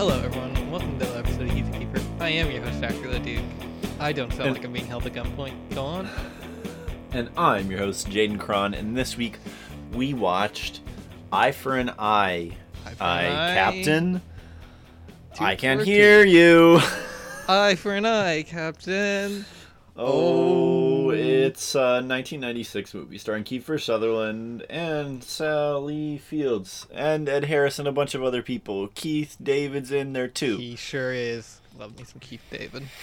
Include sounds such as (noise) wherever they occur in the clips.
Hello, everyone. and Welcome to another episode of a Keeper. I am your host, Dr. the Duke. I don't sound And- like I'm being held at gunpoint. Go on. (laughs) And I'm your host, Jaden Cron, and this week we watched Eye for an Eye. Eye for Eye, an eye, Captain. I can for a hear you. Eye for an eye, Captain. (laughs) Oh, Oh. It's a 1996 movie starring Kiefer Sutherland and Sally Fields and Ed Harris and a bunch of other people. Keith David's in there too. He sure is. Love me some Keith David. (laughs)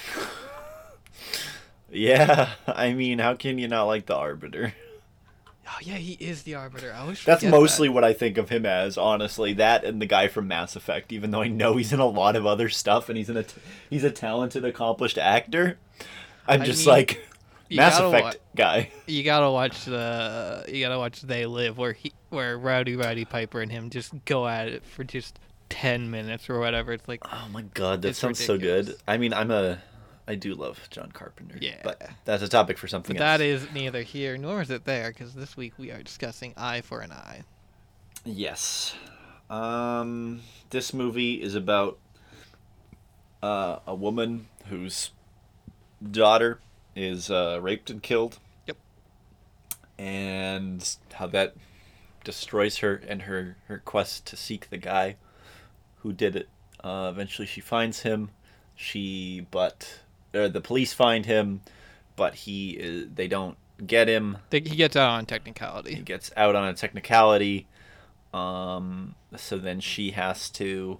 Yeah, I mean, how can you not like the Arbiter? Oh yeah, he is the Arbiter. I always That's mostly what I think of him as, honestly. That and the guy from Mass Effect, even though I know he's in a lot of other stuff and he's in a he's a talented, accomplished actor. I'm I just mean, like you Mass Effect wa- guy. You gotta watch the. You gotta watch They Live, where he, where Rowdy Roddy Piper and him just go at it for just ten minutes or whatever. It's like, Oh my god, that sounds so good. I mean, I'm a I do love John Carpenter. Yeah. But that's a topic for something but else. that is neither here nor is it there, because this week we are discussing Eye for an Eye. Yes. Um, this movie is about uh, a woman whose daughter is uh, raped and killed. Yep. And how that destroys her and her, her quest to seek the guy who did it. Uh, eventually, she finds him. She, but or the police find him, but he is, they don't get him They, he gets out on technicality. he gets out on a technicality. Um, so then she has to.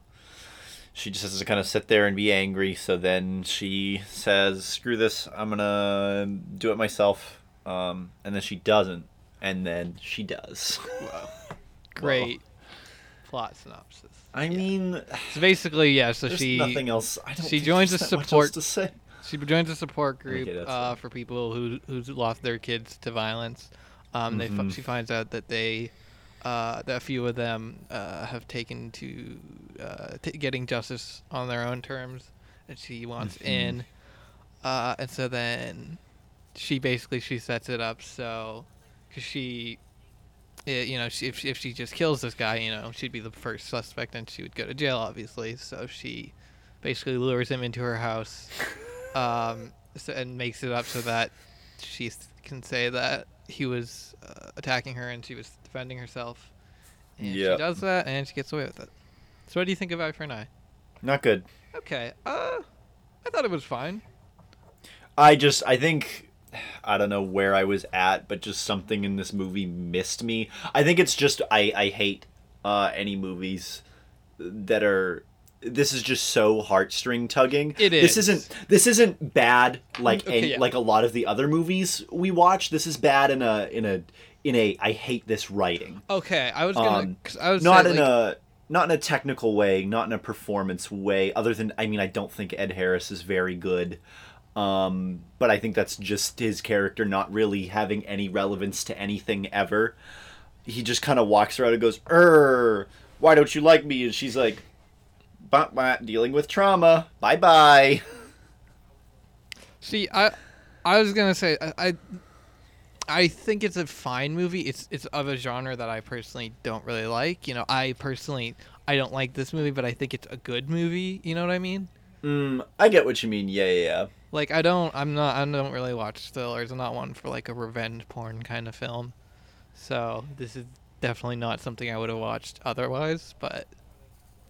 She just has to kind of sit there and be angry. So then she says, "Screw this! I'm gonna do it myself." Um, and then she doesn't, and then she does. (laughs) Wow. Great plot synopsis. I mean, So basically, yeah. So she nothing else. I don't. she think joins a support- to say. she joins a support group Okay, uh, for people who who's lost their kids to violence. Um, they fi- Mhm. she finds out that they uh, that a few of them uh, have taken to uh, t- getting justice on their own terms, and she wants Mhm. in. Uh, and so then she basically she sets it up so because she eh, you know she, if, she, if she just kills this guy you know she'd be the first suspect and she would go to jail obviously so she basically lures him into her house (laughs) um, so, and makes it up so that she can say that he was uh, attacking her and she was defending herself and Yeah. she does that and she gets away with it so what do you think of eye for an eye Not good. okay uh i thought it was fine I just I think I don't know where I was at, but just something in this movie missed me. I think it's just I I hate uh, any movies that are. This is just so heartstring tugging. It is. This is. isn't. This isn't bad like (laughs) Okay, any, yeah. like a lot of the other movies we watch. This is bad in a in a in a I hate this writing. okay i was gonna Um, i was Not say, in like, a not in a technical way, not in a performance way. Other than I mean, I don't think Ed Harris is very good. Um, but I think that's just his character not really having any relevance to anything ever. He just kind of walks around and goes, "Er, why don't you like me?" And she's like, "Bah, bah, dealing with trauma. Bye bye." See, I, I was gonna say I, I, I think it's a fine movie. It's it's of a genre that I personally don't really like. You know, I personally I don't like this movie, but I think it's a good movie. You know what I mean? Mm, I get what you mean. Yeah, yeah, yeah. Like I don't I'm not I don't really watch thrillers. I'm not one for like a revenge porn kind of film. So this is definitely not something I would have watched otherwise. But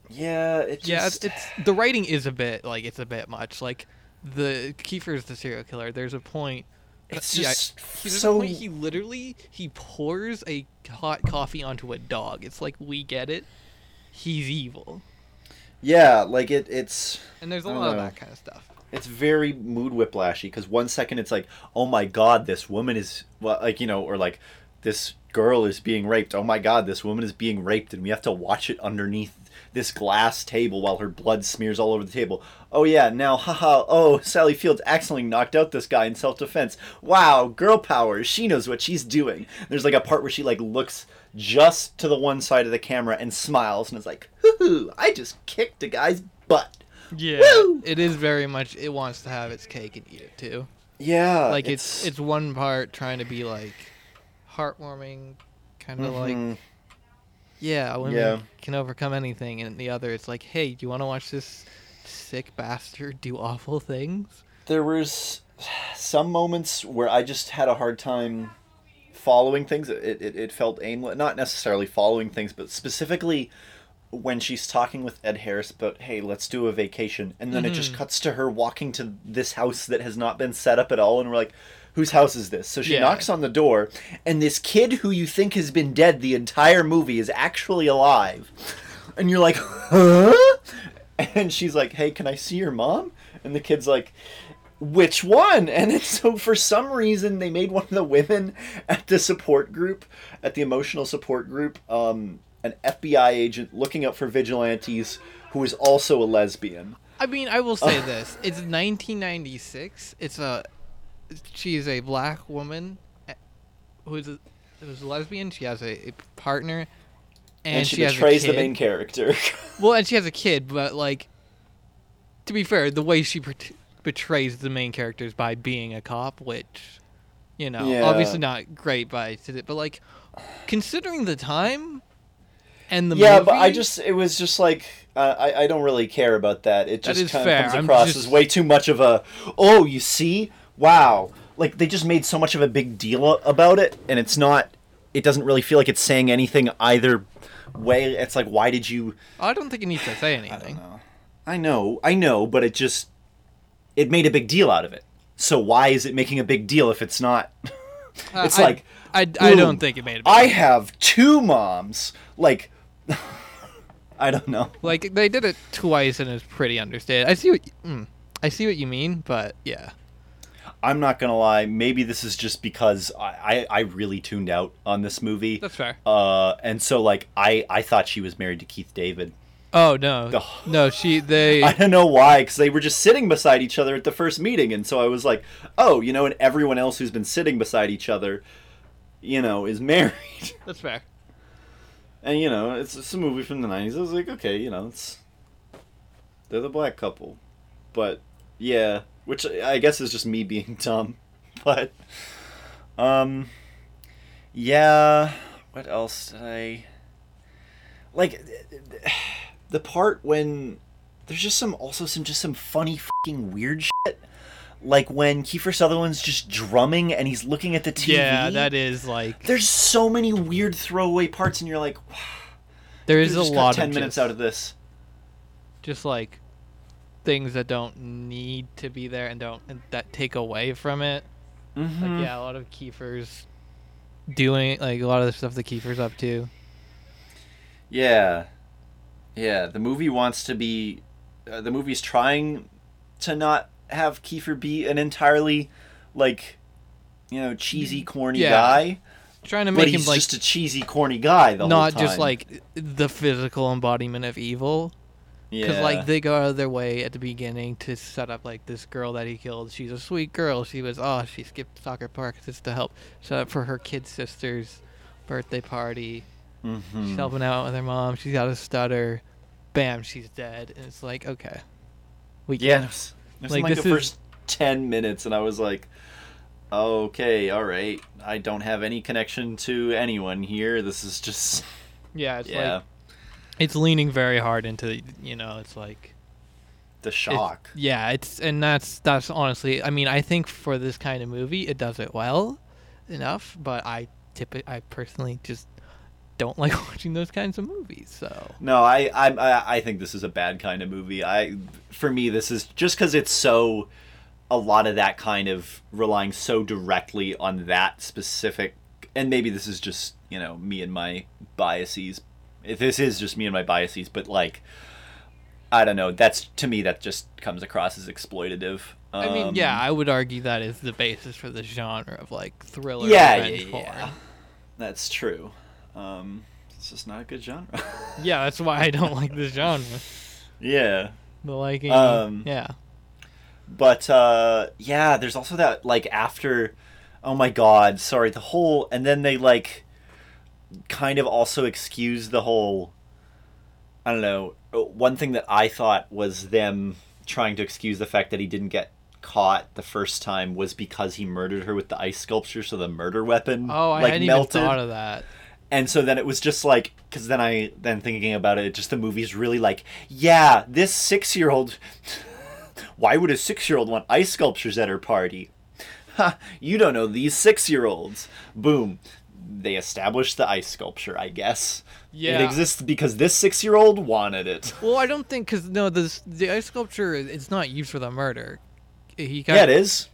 Yeah, it just... yeah, it's, it's the writing is a bit like it's a bit much. Like the Kiefer's the serial killer. There's a point Uh, it's just He, so point he literally he pours a hot coffee onto a dog. It's like we get it. He's evil, yeah, like it. It's and there's a don't lot of that kind of stuff. it's very mood whiplashy because one second it's like oh my god this woman is well like you know or like this girl is being raped oh my god this woman is being raped and we have to watch it underneath this glass table while her blood smears all over the table oh yeah now haha oh sally fields accidentally knocked out this guy in self-defense wow girl power she knows what she's doing there's like a part where she like looks just to the one side of the camera and smiles and is like hoo hoo, i just kicked a guy's butt Yeah, Woo! it is very much. It wants to have its cake and eat it too. yeah like it's it's one part trying to be like heartwarming, kind of like Mhm. Yeah, women Yeah. can overcome anything, and the other it's like, hey, do you want to watch this sick bastard do awful things? there was some moments where I just had a hard time following things. It, it, it felt aimless, not necessarily following things, but specifically when she's talking with Ed Harris about, hey, let's do a vacation. And then it just Mhm. cuts to her walking to this house that has not been set up at all. And we're like, whose house is this? So she Yeah. knocks on the door, and this kid who you think has been dead the entire movie is actually alive. And you're like, huh? And she's like, hey, can I see your mom? And the kid's like, which one? And so for some reason they made one of the women at the support group, at the emotional support group, um, an FBI agent looking up for vigilantes who is also a lesbian. I mean, I will say (laughs) this: it's 1996. It's a she is a black woman eh, who's a, who's a lesbian. She has a, a partner, and, And, she, has a betrays the kid. main character. (laughs) Well, and she has a kid, but like, to be fair, the way she bet- betrays the main characters by being a cop, which, you know, Yeah. obviously not great by but like, considering the time and the yeah, movie, but I just it was just like uh, I I don't really care about that. It just is kind fair. of comes across just- as way too much of a oh you see wow like they just made so much of a big deal about it, and it's not. It doesn't really feel like it's saying anything either way. It's like why did you? I don't think it needs to say I anything. know. I know, I know, but it just it made a big deal out of it. So why is it making a big deal if it's not? Uh, it's I- like I, I boom, don't think it made a big I have two moms. Like (laughs) I don't know. Like they did it twice and it's pretty understated. I see what mm, I see what you mean, but yeah. I'm not gonna lie. Maybe this is just because I, I, I really tuned out on this movie. That's fair. Uh, and so like I, I thought she was married to Keith David. Oh no. Ugh. No, she they (laughs) I don't know why, because they were just sitting beside each other at the first meeting, and so I was like, oh, you know, and everyone else who's been sitting beside each other, you know, is (laughs) married. That's fair. And you know, it's, it's a movie from the '90s. I was like, okay, you know, it's they're the black couple, but yeah, which I guess is just me being (laughs) dumb. But um, yeah, what else did I like? The part when there's just some also some just some funny fucking weird shit. Like when Kiefer Sutherland's just drumming and he's looking at the TV. Yeah, that is like There's so many weird throwaway parts, and you're like, (sighs) there is a lot ten of minutes just, out of this. just like things that don't need to be there and don't and that take away from it. Mm-hmm. Like yeah, a lot of Kiefer's doing like a lot of the stuff that Kiefer's up to. Yeah, yeah. The movie wants to be. Uh, the movie's trying to not have Kiefer be an entirely, like, you know, cheesy, corny Yeah. guy. Trying to But make he's him like just a cheesy, corny guy the not whole time. just like the physical embodiment of evil. Yeah, Because like they go out of their way at the beginning to set up like this girl that he killed. She's a sweet girl. She was oh she skipped soccer practice to help set up for her kid sister's birthday party. Mhm. She's helping out with her mom. She's got a stutter. Bam, she's dead. And it's like okay, we Yeah, it was, it was Like, like the is- first ten minutes, and I was like, okay, all right. I don't have any connection to anyone here. This is just yeah. It's yeah, like it's leaning very hard into you know it's like the shock. Yeah, it's and that's that's honestly. I mean, I think for this kind of movie, it does it well enough. But I tip it. I personally just don't (laughs) like watching those kinds of movies. So No, I, I I I think this is a bad kind of movie. I for me this is just because it's so a lot of that kind of relying so directly on that specific and maybe this is just you know me and my biases. If this is just me and my biases, but like I don't know. That's to me that just comes across as exploitative. I mean, Um, yeah, I would argue that is the basis for the genre of like thriller. yeah, yeah, yeah. That's true. Um, it's just not a good genre. (laughs) Yeah, that's why I don't like this genre. yeah. The liking. Um, yeah. But uh yeah, there's also that like after oh my god, sorry, the whole and then they like kind of also excuse the whole I don't know. One thing that I thought was them trying to excuse the fact that he didn't get caught the first time was because he murdered her with the ice sculpture, so the murder weapon Oh, I like hadn't melted. even thought of that. and so then it was just like because then I then thinking about it, just the movie's really like, yeah, this six year old. (laughs) Why would a six year old want ice sculptures at her party? Ha! (laughs) You don't know these six year olds. Boom. They established the ice sculpture, I guess. Yeah. It exists because this six year old wanted it. (laughs) Well, I don't think because no, this the ice sculpture it's not used for the murder. He got, Yeah, it is.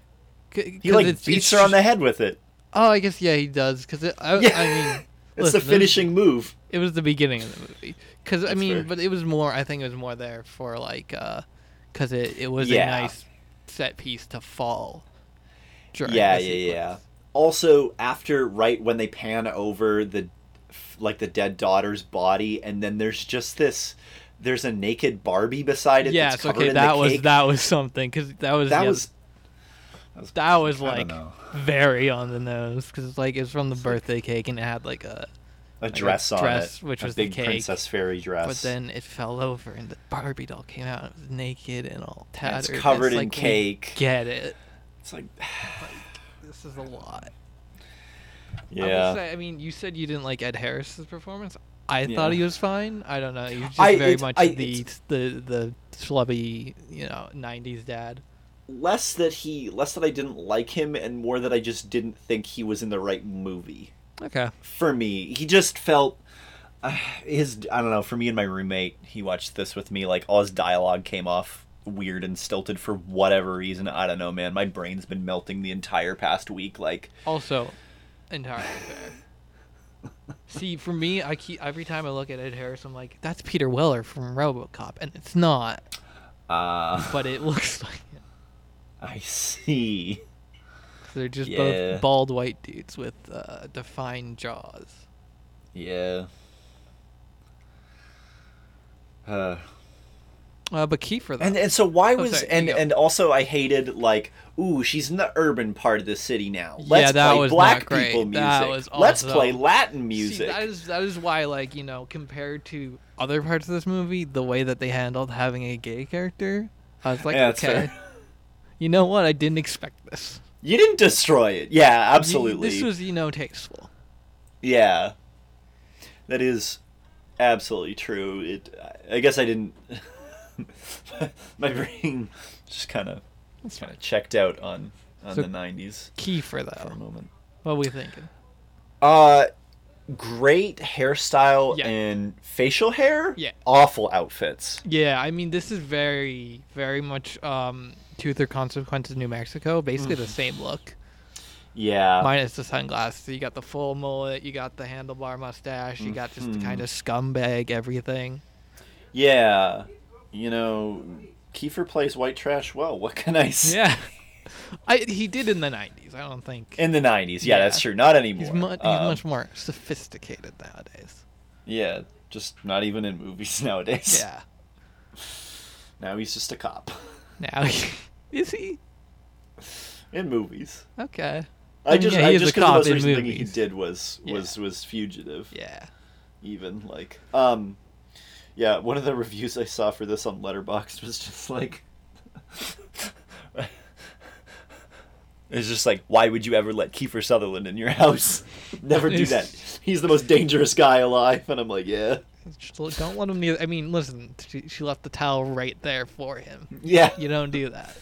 c- He like it's- beats it's her on the head with it. Oh, I guess yeah, he does because I, Yeah. I mean, (laughs) It's listen, the finishing move. It was the beginning of the movie because I mean, fair. but it was more. I think it was more there for like uh, because it it was Yeah. a nice set piece to fall. Yeah, yeah, yeah. Also, after right when they pan over the like the dead daughter's body, and then there's just this. There's a naked Barbie beside it. Yes, that's okay, that the was cake. that was something because that was That yeah, was that was I don't like very on the nose because it's like it's from the birthday cake and it had like a a a dress on dress, it, which a was the big cake, princess fairy dress. but then it fell over and the Barbie doll came out. and was naked and all And it's covered in like, cake. Get it? It's like, (sighs) This is a lot. I, yeah. say, I mean, you said you didn't like Ed Harris's performance. I Yeah. thought he was fine. I don't know. He was just I- very it- much I- the it's- the the schlubby, you know, '90s dad. Less that he, less that I didn't like him, and more that I just didn't think he was in the right movie. Okay. for me he just felt uh, his i don't know for me and my roommate he watched this with me like all his dialogue came off weird and stilted for whatever reason i don't know man my brain's been melting the entire past week like Also, entirely fair. See, for me, I keep every time I look at Ed Harris, I'm like, that's Peter Weller from RoboCop, and it's not, uh but it looks (laughs) like it. i see They're just Yeah. both bald white dudes with uh, defined jaws. yeah uh Uh, but Kiefer, though, and and so why was and and also I hated like ooh she's in the urban part of the city now. Yeah, Let's that play was black not great. people music. That was Let's play Latin See, music. that is that is why, like you know, compared to other parts of this movie, the way that they handled having a gay character, I was like, Yeah, okay, (laughs) you know what? I didn't expect this. You didn't destroy it. Yeah, You- absolutely. This was, you know, tasteful. Yeah. That is absolutely true. It I guess I didn't (laughs) (laughs) my brain just kind of That's kind fine. of checked out on on So- the 90s Kiefer, for that for a though, moment. what were we thinking? Uh great hairstyle Yeah. and facial hair. Yeah. Awful outfits. Yeah, I mean, this is very, very much um, Truth or Consequences, New Mexico. Basically the same look, Yeah. minus the sunglasses. You got the full mullet, you got the handlebar mustache, you got just the kind of scumbag everything. yeah. You know, Kiefer plays white trash well. (laughs) What can I say? Yeah, I he did in the '90s. I don't think In the 90s. Yeah, Yeah. that's true. Not anymore. he's, mu- he's Um, much more sophisticated nowadays. Yeah, just not even in movies (laughs) nowadays. Yeah. Now he's just a cop. Now (laughs) is he In movies. okay? I mean, just yeah, I just because the most recent thing he did was Yeah. was was fugitive. Yeah. Even like um yeah, one of the reviews I saw for this on Letterboxd was just like (laughs) It's just like, why would you ever let Kiefer Sutherland in your house? (laughs) Never do that. (laughs) He's the most dangerous guy alive, and I'm like, yeah, don't let him near. I mean, listen, she, she left the towel right there for him. yeah, You don't do that.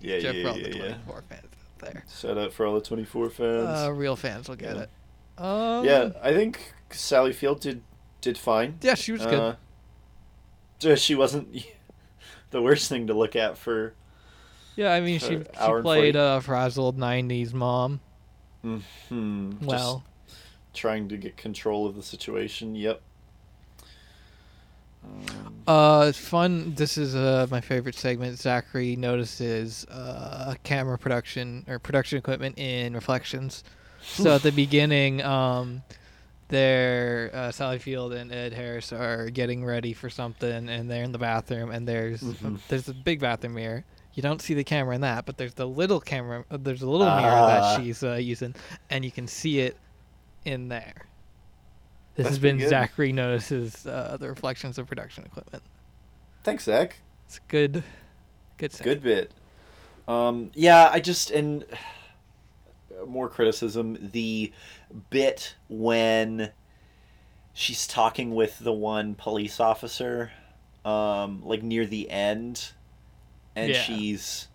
yeah, Jeff yeah, for all yeah, the yeah. fans out there. Shout out for all the 24 fans. Uh, real fans will get Yeah. it. Um, yeah, I think Sally Field did did fine. Yeah, she was good. Uh, just- (laughs) she wasn't (laughs) the worst thing to look at for. yeah, I mean, she, she played 40. a frazzled 90s mom. Hmm. just Well, trying to get control of the situation. Yep. Um, uh, it's fun. This is uh, my favorite segment. Zachary notices uh, camera production or production equipment in reflections. So at the (laughs) beginning, um, there, uh, Sally Field and Ed Harris are getting ready for something, and they're in the bathroom, and there's Mhm. there's a big bathroom mirror. You don't see the camera in that, but there's the little camera. Uh, there's a little mirror Ah. that she's uh, using, and you can see it in there. This has been. Zachary notices uh, the reflections of production equipment. thanks, Zach. It's good, good. segment. Good bit. Um, yeah, I just and more criticism. The bit when she's talking with the one police officer, um, like near the end, and Yeah. she's,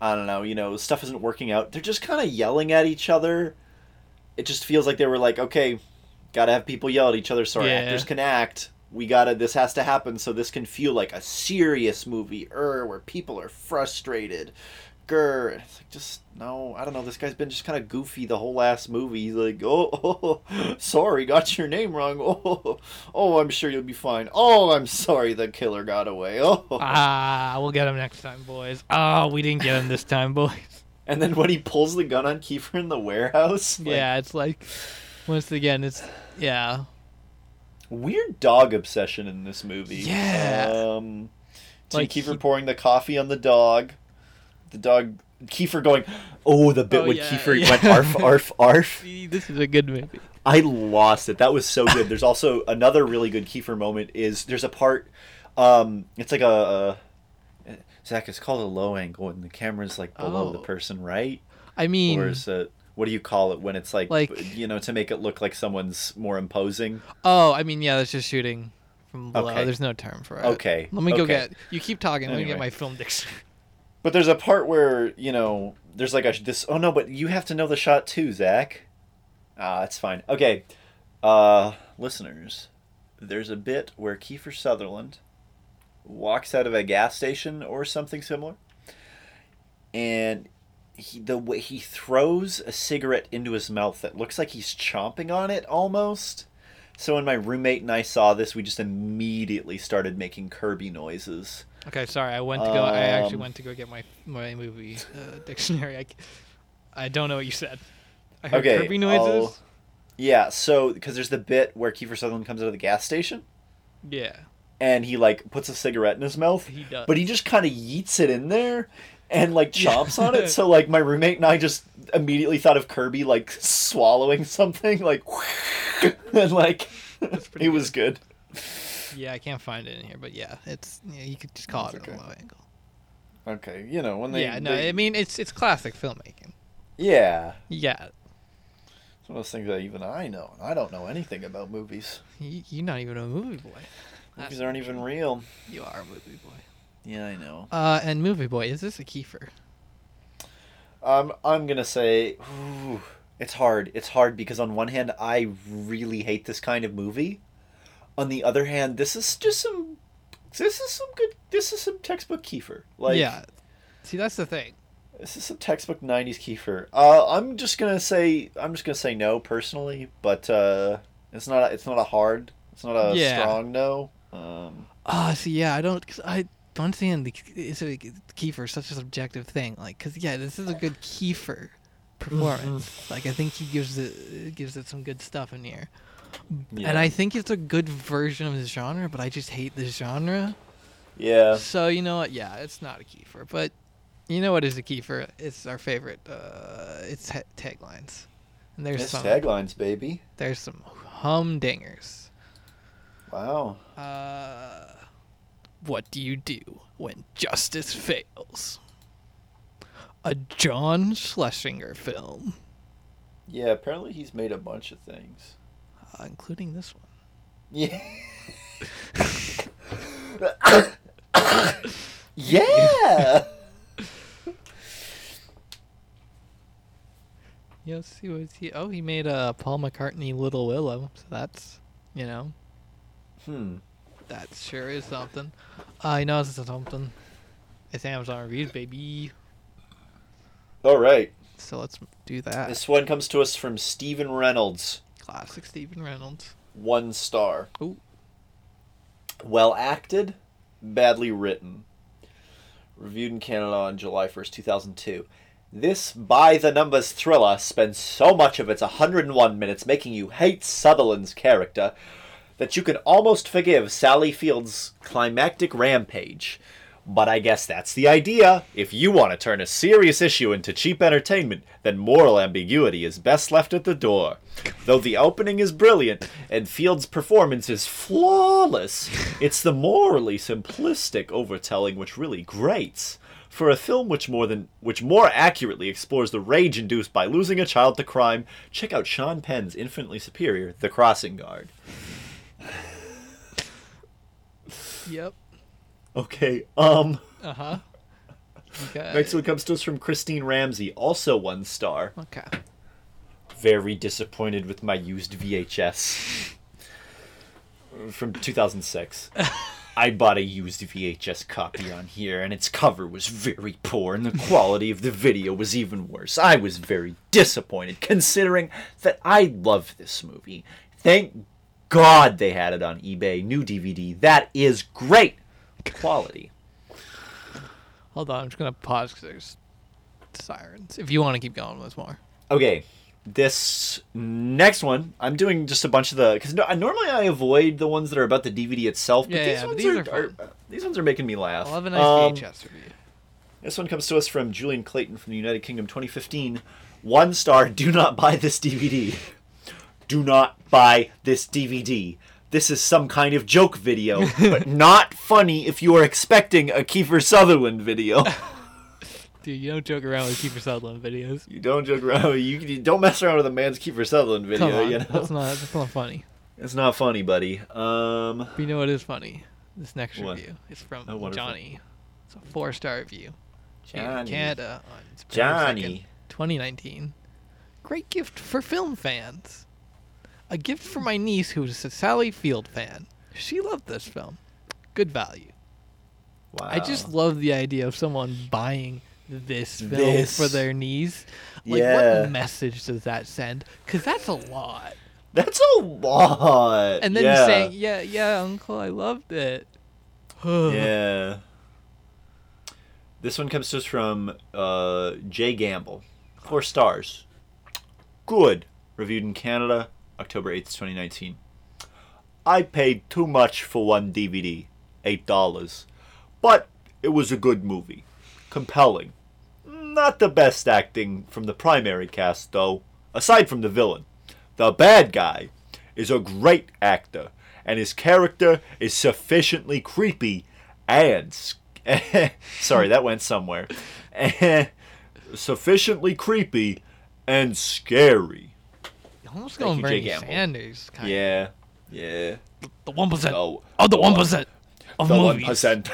I don't know, you know, stuff isn't working out. They're just kind of yelling at each other. It just feels like they were like, okay, gotta have people yell at each other so our Yeah. actors can act. We gotta, this has to happen so this can feel like a serious movie, er, where people are frustrated. Grr. And It's like, just, no, I don't know. This guy's been just kind of goofy the whole last movie. He's like, oh, (laughs) oh, sorry, got your name wrong. (laughs) Oh, oh, I'm sure you'll be fine. Oh, I'm sorry the killer got away. (laughs) Oh. Ah, we'll get him next time, boys. Oh, we didn't get him this time, boys. And then when he pulls the gun on Kiefer in the warehouse, like, yeah, it's like once again, it's yeah. weird dog obsession in this movie. Yeah. Um, Like, Kiefer he- pouring the coffee on the dog. The dog, Kiefer going, oh, the bit Oh, when yeah, Kiefer yeah. went arf, (laughs) arf, arf. This is a good movie. I lost it. That was so good. There's also another really good Kiefer moment. Is there's a part, um, it's like a, a Zach. It's called a low angle, and the camera's like below the Oh. person, right? I mean, or is it what do you call it when it's like, Like- you know to make it look like someone's more imposing? oh, I mean, yeah, that's just shooting from below. Okay. There's no term for it. Okay, Let me go okay. get. You keep talking. Let me get my film dictionary. But there's a part where you know there's like a this. Oh no, but you have to know the shot too, Zach. Ah, it's fine. Okay, uh, listeners, there's a bit where Kiefer Sutherland walks out of a gas station or something similar, and he the way he throws a cigarette into his mouth that looks like he's chomping on it almost. So when my roommate and I saw this, we just immediately started making Kirby noises. Okay, sorry. I went to go. I actually Um, went to go get my my movie uh, dictionary. I don't know what you said. I heard Okay, Kirby noises. I'll- Yeah, so because there's the bit where Kiefer Sutherland comes out of the gas station Yeah, and he like puts a cigarette in his mouth, he does. but he just kind of yeets it in there and like chomps on it. (laughs) So like my roommate and I just immediately thought of Kirby like swallowing something like (laughs) and like (laughs) it was good. Yeah, I can't find it in here, but yeah, it's yeah, you could just call That's it okay. a low angle. Okay, you know when they yeah, no, they- I mean it's it's classic filmmaking. yeah, Yeah, it's one of those things that even I know, and I don't know anything about movies. you, you're not even a movie boy. Movies That's- aren't even real. You are a movie boy. Yeah, I know. Uh, and movie boy, is this a Kiefer? Um, I'm gonna say, ooh, it's hard. It's hard because on one hand, I really hate this kind of movie. On the other hand, this is just some. This is some good. This is some textbook Kiefer. Like, yeah. See, that's the thing. this is some textbook '90s Kiefer. Uh, I'm just gonna say. I'm just gonna say no personally, but uh, it's not. It's not a hard. It's not a Yeah. strong no. Um, Ah, see, yeah, I don't, cause I don't understand the is a Kiefer such a subjective thing. Like, cause yeah, this is a good Kiefer performance. (laughs) like, I think he gives it gives it some good stuff in here, yeah. and I think it's a good version of this genre. But I just hate this genre. yeah. So you know what? Yeah, it's not a Kiefer, but you know what is a Kiefer? It's our favorite. Uh, it's ta- taglines, and there's It's some taglines, baby. there's some humdingers. Wow. Uh, what do you do when justice fails? A John Schlesinger film, Yeah. Apparently, he's made a bunch of things. Uh, including this one. (laughs) Yeah. yeah. Let's see what he. Oh, he made a Paul McCartney Little Willow. So that's, you know, Hmm. that sure is something. I know it's something. It's Amazon reviews, baby. All right. So let's do that. This one comes to us from Stephen Reynolds. Classic Stephen Reynolds. One star. Ooh. Well acted, badly written. Reviewed in Canada on July 1st, 2002. This by the numbers thriller spends so much of its 101 minutes making you hate Sutherland's character that you can almost forgive Sally Field's climactic rampage. But I guess that's the idea. If you want to turn a serious issue into cheap entertainment, then moral ambiguity is best left at the door. Though the opening is brilliant and Field's performance is flawless, it's the morally simplistic overtelling which really grates. For a film which more than which more accurately explores the rage induced by losing a child to crime, check out Sean Penn's infinitely superior The Crossing Guard. Yep. Okay. Um. Uh huh. (laughs) Okay. Next one comes to us from Christine Ramsey, also one star. Okay. Very disappointed with my used VHS from 2006. I bought a used VHS copy on here, and its cover was very poor, and the quality of the video was even worse. I was very disappointed, considering that I love this movie. Thank God they had it on eBay, new DVD. That is great quality. Hold on. I'm just gonna pause because there's sirens. If you want to keep going, there's more. Okay, this next one, I'm doing just a bunch of the because no, normally I avoid the ones that are about the DVD itself, but Yeah, these yeah, ones these are, are are- these ones are making me laugh. I'll have a nice Um, VHS review. This one comes to us from Julian Clayton from the United Kingdom, 2015. One star. Do not buy this DVD. Do not buy this DVD. This is some kind of joke video, but (laughs) not funny if you are expecting a Kiefer Sutherland video. (laughs) Dude, you don't joke around with Kiefer Sutherland videos. You don't joke around. You, you don't mess around with a man's Kiefer Sutherland video. Come on, You know, that's not that's not funny. it's not funny, buddy. Um, But you know what is funny? This next What? review is from Oh. Johnny. It's a four star review. In Johnny. Canada on Johnny. 2nd, 2019. Great gift for film fans. A gift for my niece who is a Sally Field fan. She loved this film. Good value. Wow. I just love the idea of someone buying this film This. for their knees. Like, Yeah. what message does that send? Because that's a lot. That's a lot. And then yeah. saying, yeah, yeah, uncle, I loved it. (sighs) yeah. This one comes to us from uh, Jay Gamble. Four stars. Good. Reviewed in Canada, October 8th, 2019. I paid too much for one DVD. $8. But it was a good movie. Compelling. Not the best acting from the primary cast, though, aside from the villain. The bad guy is a great actor, and his character is sufficiently creepy and. (laughs) Sorry, that went somewhere. sufficiently creepy and scary. Almost Thank going Bernie Sanders. Kind Yeah, yeah. The one percent. Oh, Oh, the one percent of the one movies percent.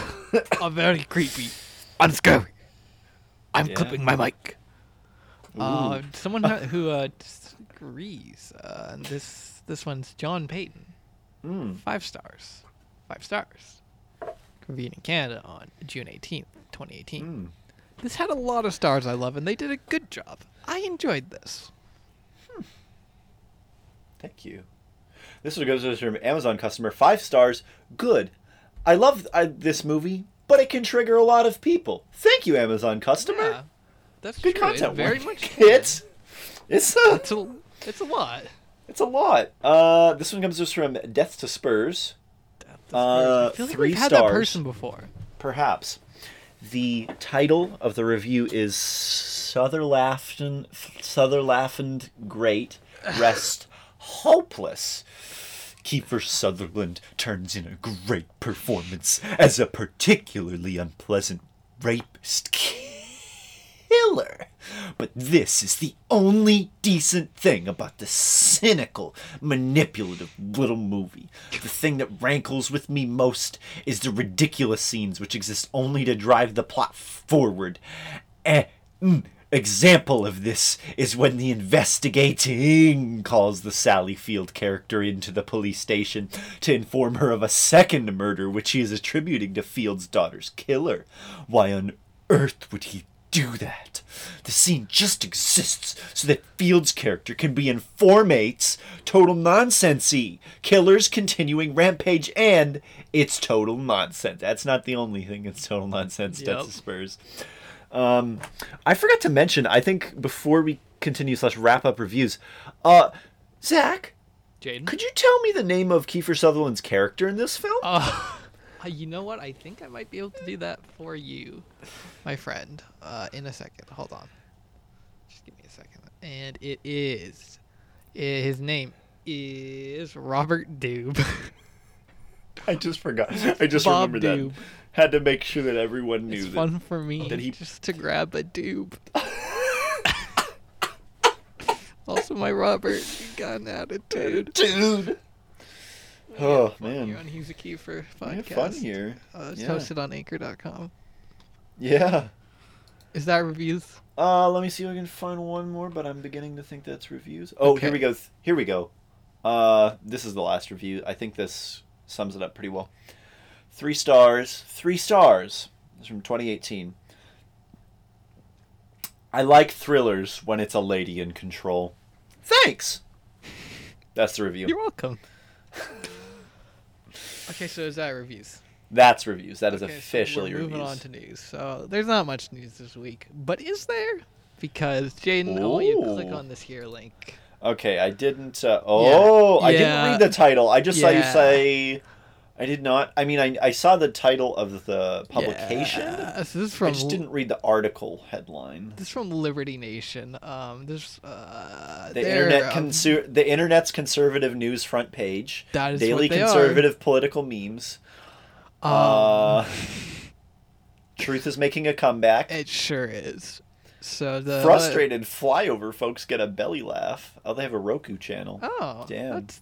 (laughs) are very creepy (laughs) and scary. I'm Yeah. clipping my mic. Uh, someone who- who uh, disagrees. Uh, and this this one's John Payton. Mm. Five stars. Five stars. Convened in Canada on June 18th, 2018. Mm. This had a lot of stars I love, and they did a good job. I enjoyed this. Thank you. This one goes to us from Amazon customer. Five stars. Good. I love I, this movie, but it can trigger a lot of people. Thank you, Amazon customer. Yeah, that's Good true. It content. very warning. much. (laughs) can. It's it's a, It's a it's a lot. it's a lot. Uh, this one comes to us from Death to Spurs. Uh, I feel like three we've had that person before. Perhaps. The title of the review is Sutherlaffen Sutherlaffen Great Rest (laughs) Hopeless. Kiefer Sutherland turns in a great performance as a particularly unpleasant rapist killer. But this is the only decent thing about the cynical, manipulative little movie. The thing that rankles with me most is the ridiculous scenes which exist only to drive the plot forward. An example of this is when the investigating calls the Sally Field character into the police station to inform her of a second murder which he is attributing to Field's daughter's killer. Why on earth would he do that? The scene just exists so that Field's character can be informates total nonsensey. Killer's continuing rampage and it's total nonsense. That's not the only thing it's total nonsense. That's Yep. the Spurs. Um, I forgot to mention. I think before we continue slash wrap up reviews, uh, Zach, Jaden. could you tell me the name of Kiefer Sutherland's character in this film? Uh, (laughs) you know what? I think I might be able to do that for you, my friend. Uh, in a second. Hold on. Just give me a second. And it is. His name is Robert Doob. (laughs) I just forgot. I just Bob remembered Dube. that. Had to make sure that everyone knew It's that. fun for me that he- just to grab a dube. also, my Robert gun attitude. Dude. Oh, man. here on He's a Kiefer podcast. have fun here. Uh, it's Yeah. hosted on Anchor.com. Yeah. Is that reviews? Uh, let me see if I can find one more, but I'm beginning to think that's reviews. Oh, here we go. Here we go. Uh, this is the last review. I think this sums it up pretty well. Three stars. Three stars. This is from 2018. I like thrillers when it's a lady in control. Thanks. That's the review. You're welcome. (laughs) okay, so is that reviews? That's reviews. That is Okay, so officially we're moving reviews. on to news. So there's not much news this week, but is there? Because Jaden, I want you to click on this here link. Okay, I didn't. Uh, oh, I didn't read the title. I just saw you say. I did not. I mean, I, I saw the title of the publication. Yeah, so this is from, I just didn't read the article headline. this is from Liberty Nation. Um, there's uh, The internet, um, conser- the internet's conservative news front page. That is daily what they are. conservative political memes. um, uh, (laughs) truth is making a comeback. it sure is. So the Frustrated flyover folks get a belly laugh. Oh, they have a Roku channel. Oh, Damn. that's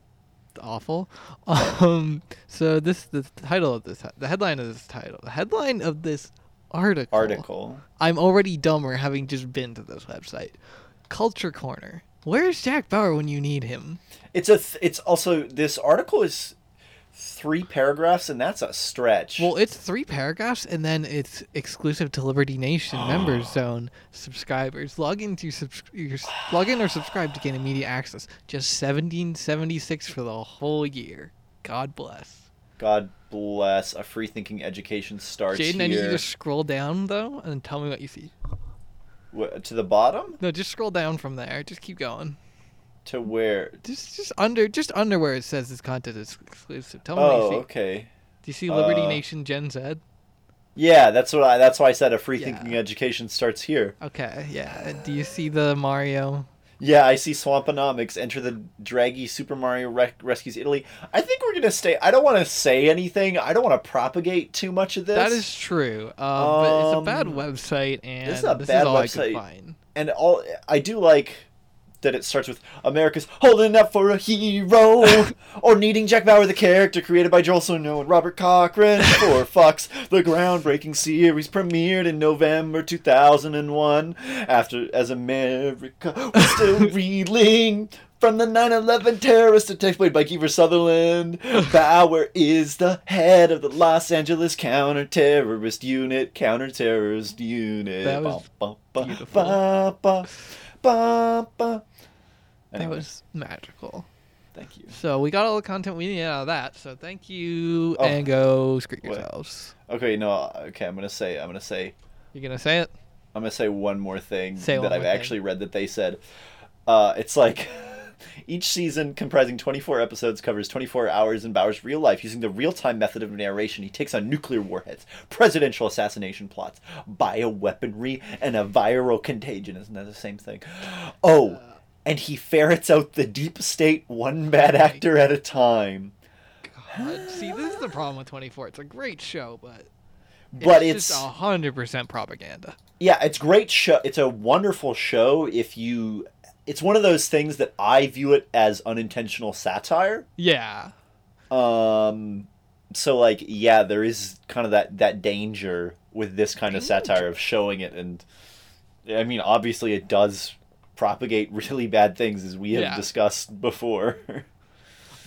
awful. (laughs) Um, so this the title of this the headline of this title the headline of this article. Article. I'm already dumber having just been to this website. Culture Corner. Where's Jack Bauer when you need him? It's a. Th- it's also this article is three paragraphs, and that's a stretch. Well, it's three paragraphs, and then it's exclusive to Liberty Nation (sighs) Members Zone subscribers. Log into subs- your, log in or subscribe to gain immediate access. Just seventeen seventy six for the whole year. God bless. God bless a free thinking education starts Jaden, I need you to scroll down though, and tell me what you see. Wh- to the bottom No, just scroll down from there. Just keep going. To where? Just, just under, just under where it says this content is exclusive. Tell me what you Oh, okay. Do you see Liberty Uh, Nation Gen Z? Yeah, that's what I. That's why I said a free thinking Yeah. education starts here. Okay, yeah. Do you see the Mario? Yeah, I see Swamponomics enter the draggy Super Mario Rec- Rescues Italy. I think we're gonna stay. I don't want to say anything. I don't want to propagate too much of this. That is true. Um, but it's a bad Um, website, and this this is is, a bad all I website. could find. and all I do like that it starts with America's holding up for a hero (laughs) or needing Jack Bauer the character created by Joel Surnow and Robert Cochran for (laughs) Fox the groundbreaking series premiered in November 2001 after as America was still (laughs) reeling from the 9/11 terrorist attacks played by Kiefer Sutherland. Bauer is the head of the Los Angeles counter-terrorist unit, counter-terrorist unit. That was Ba, ba, beautiful. Ba, ba, ba, ba. That was magical. thank you. So we got all the content we needed out of that. So thank you, Oh. and go screw yourselves. Okay, no, okay, I'm gonna say, I'm gonna say, You're gonna say it? I'm gonna say one more thing Say that I've thing. actually read that they said. Uh, it's like (laughs) each season, comprising 24 episodes, covers 24 hours in Bauer's real life using the real-time method of narration. He takes on nuclear warheads, presidential assassination plots, bioweaponry, and a viral contagion. Isn't that the same thing? Oh, uh, and he ferrets out the deep state one bad actor at a time. God, see, this is the problem with 24. It's a great show, but But it's, it's hundred percent propaganda. yeah, it's great show. It's a wonderful show. If you, it's one of those things that I view it as unintentional satire. Yeah. Um, so like, yeah, there is kind of that that danger with this kind of satire of showing it, and I mean, obviously, it does propagate (laughs) really bad things, as we have Yeah. discussed before. (laughs)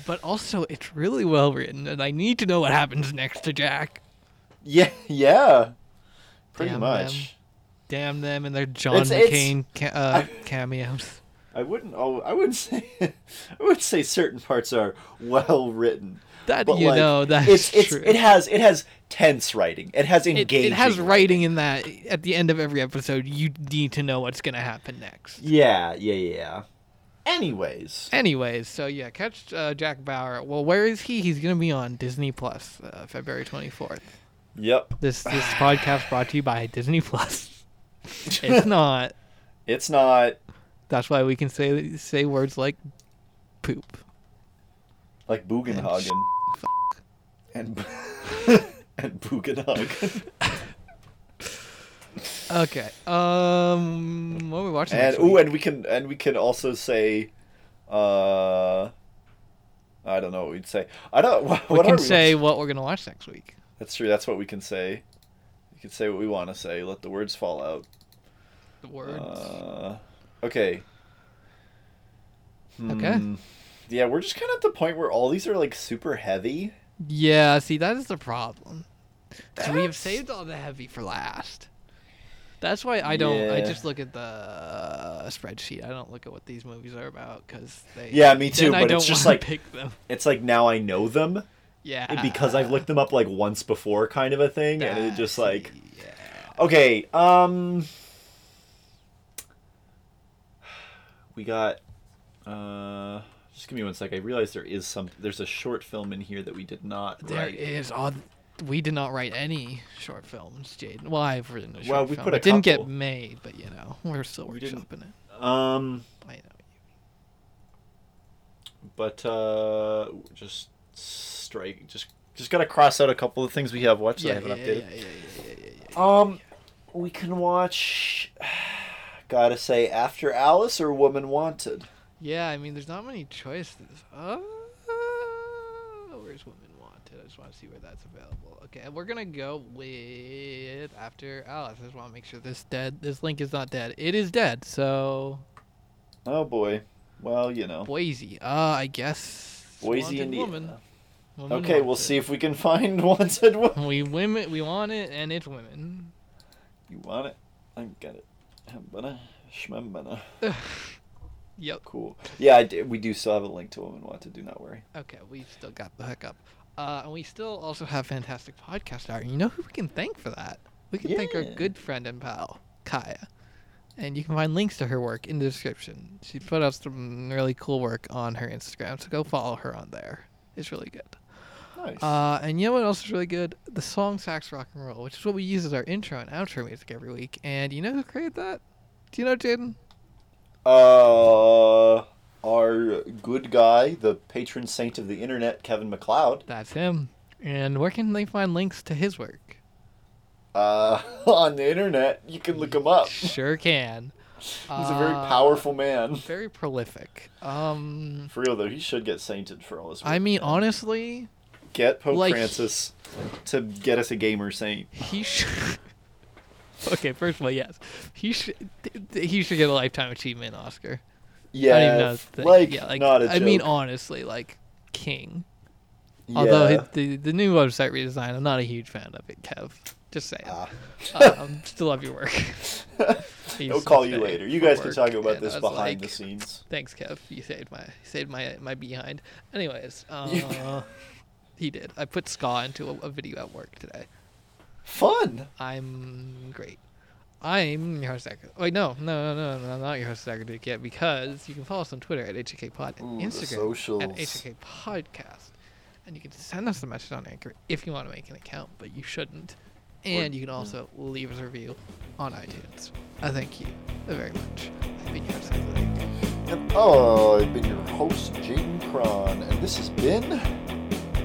But also, it's really well written, and I need to know what happens next to Jack. yeah, yeah, pretty Damn much. them. Damn them and their John It's- it's- McCain ca- uh, cameos. I wouldn't. Oh, I wouldn't (laughs) say. I would say certain parts are well written. That but you like, know, that's it's it's true. it has it has tense writing. It has It, engaging. it has writing in that at the end of every episode, you need to know what's going to happen next. Yeah, yeah, yeah. Anyways, Anyways, so yeah, catch uh, Jack Bauer. Well, where is he? He's going to be on Disney Plus, uh, February 24th. yep. This this (sighs) podcast brought to you by Disney Plus. (laughs) It's not. It's not That's why we can say say words like poop. like Bugenhagen. And (laughs) and Bugenhagen. (laughs) Okay. Um, what are we watching? and next week? and we can and we can also say, uh, I don't know what we'd say. I don't. (laughs) What, We what can we? say what we're gonna watch next week. That's true. That's what we can say. We can say what we want to say. Let the words fall out. The words. Uh, okay. Okay. Hmm. Yeah, we're just kind of at the point where all these are like super heavy. yeah. See, that is the problem. 'Cause we have saved all the heavy for last. That's why I don't. I just look at the uh, spreadsheet. I don't look at what these movies are about because they. Yeah, me too, but don't it's just like- pick them. It's like now I know them Yeah. because I've looked them up like once before, kind of a thing, and it just like Yeah. okay. Um, we got. Uh, just give me one sec. I realized there is some. There's a short film in here that we did not There write. is odd. We did not write any short films, Jaden. Well, I've written a short Well, we film. put a it didn't get made, but you know, we're still We workshopping it. Um, I know. but uh, just strike. Just just gotta cross out a couple of things we have watched Yeah, that I haven't yeah, updated. yeah, yeah, yeah, yeah, yeah. Um, we can watch. Gotta say, After Alice or Woman Wanted. Yeah, I mean, there's not many choices. Uh, where's Woman Wanted? I just want to see where that's available. Okay, we're gonna go with After Alice. I just want to make sure this dead. This link is not dead. It is dead. So Oh boy. Well, you know, Boise. Uh, I guess. Boise, Wanted Indiana. Woman. Woman Okay, we'll see if we can (laughs) find Wanted Woman. We women. We want it, and it's women. You want it? I get it. Hembana, shmembana. Yep. Cool. Yeah, we do still have a link to Woman Wanted. Do not worry. Okay, we've still got the hookup. Uh, and we still also have fantastic podcast art. And you know who we can thank for that? We can thank our good friend and pal, Kaya. And you can find links to her work in the description. She put out some really cool work on her Instagram, so go follow her on there. It's really good. Nice. Uh, and you know what else is really good? The song Sax Rock and Roll, which is what we use as our intro and outro music every week. And you know who created that? Do you know Jaden? Uh, our good guy, the patron saint of the internet, Kevin MacLeod. That's him. And where can they find links to his work? Uh, (laughs) on the internet, you can look him up. Sure can. He's a very Uh, powerful man. Very prolific. Um, For real though, he should get sainted for all his. I mean, honestly, get Pope like- Francis to get us a gamer saint. he should. (laughs) okay, first of all, yes, he should. He should get a lifetime achievement Oscar. Yeah, I don't even the- like, yeah, like not a I mean, honestly, like king. Although yeah. it, the the new website redesign, I'm not a huge fan of it, Kev. Just saying. Ah. um, (laughs) still love your work. (laughs) He'll call you later. You guys can talk about this behind the scenes. Thanks, Kev. You saved my saved my my behind. Anyways, uh, he did. I put ska into a, a video at work today. Fun. I'm great. I'm your host, Zach. Wait, no, no, no, no, no, I'm not your host, Zach Duke yet, because you can follow us on Twitter at HK Pod and Ooh, Instagram at HK Podcast. And you can send us a message on Anchor if you want to make an account, but you shouldn't. And you can also leave us a review on iTunes. I thank you very much. I've been your host, Zach Duke. And oh, I've been your host, Jaden Cron, and this has been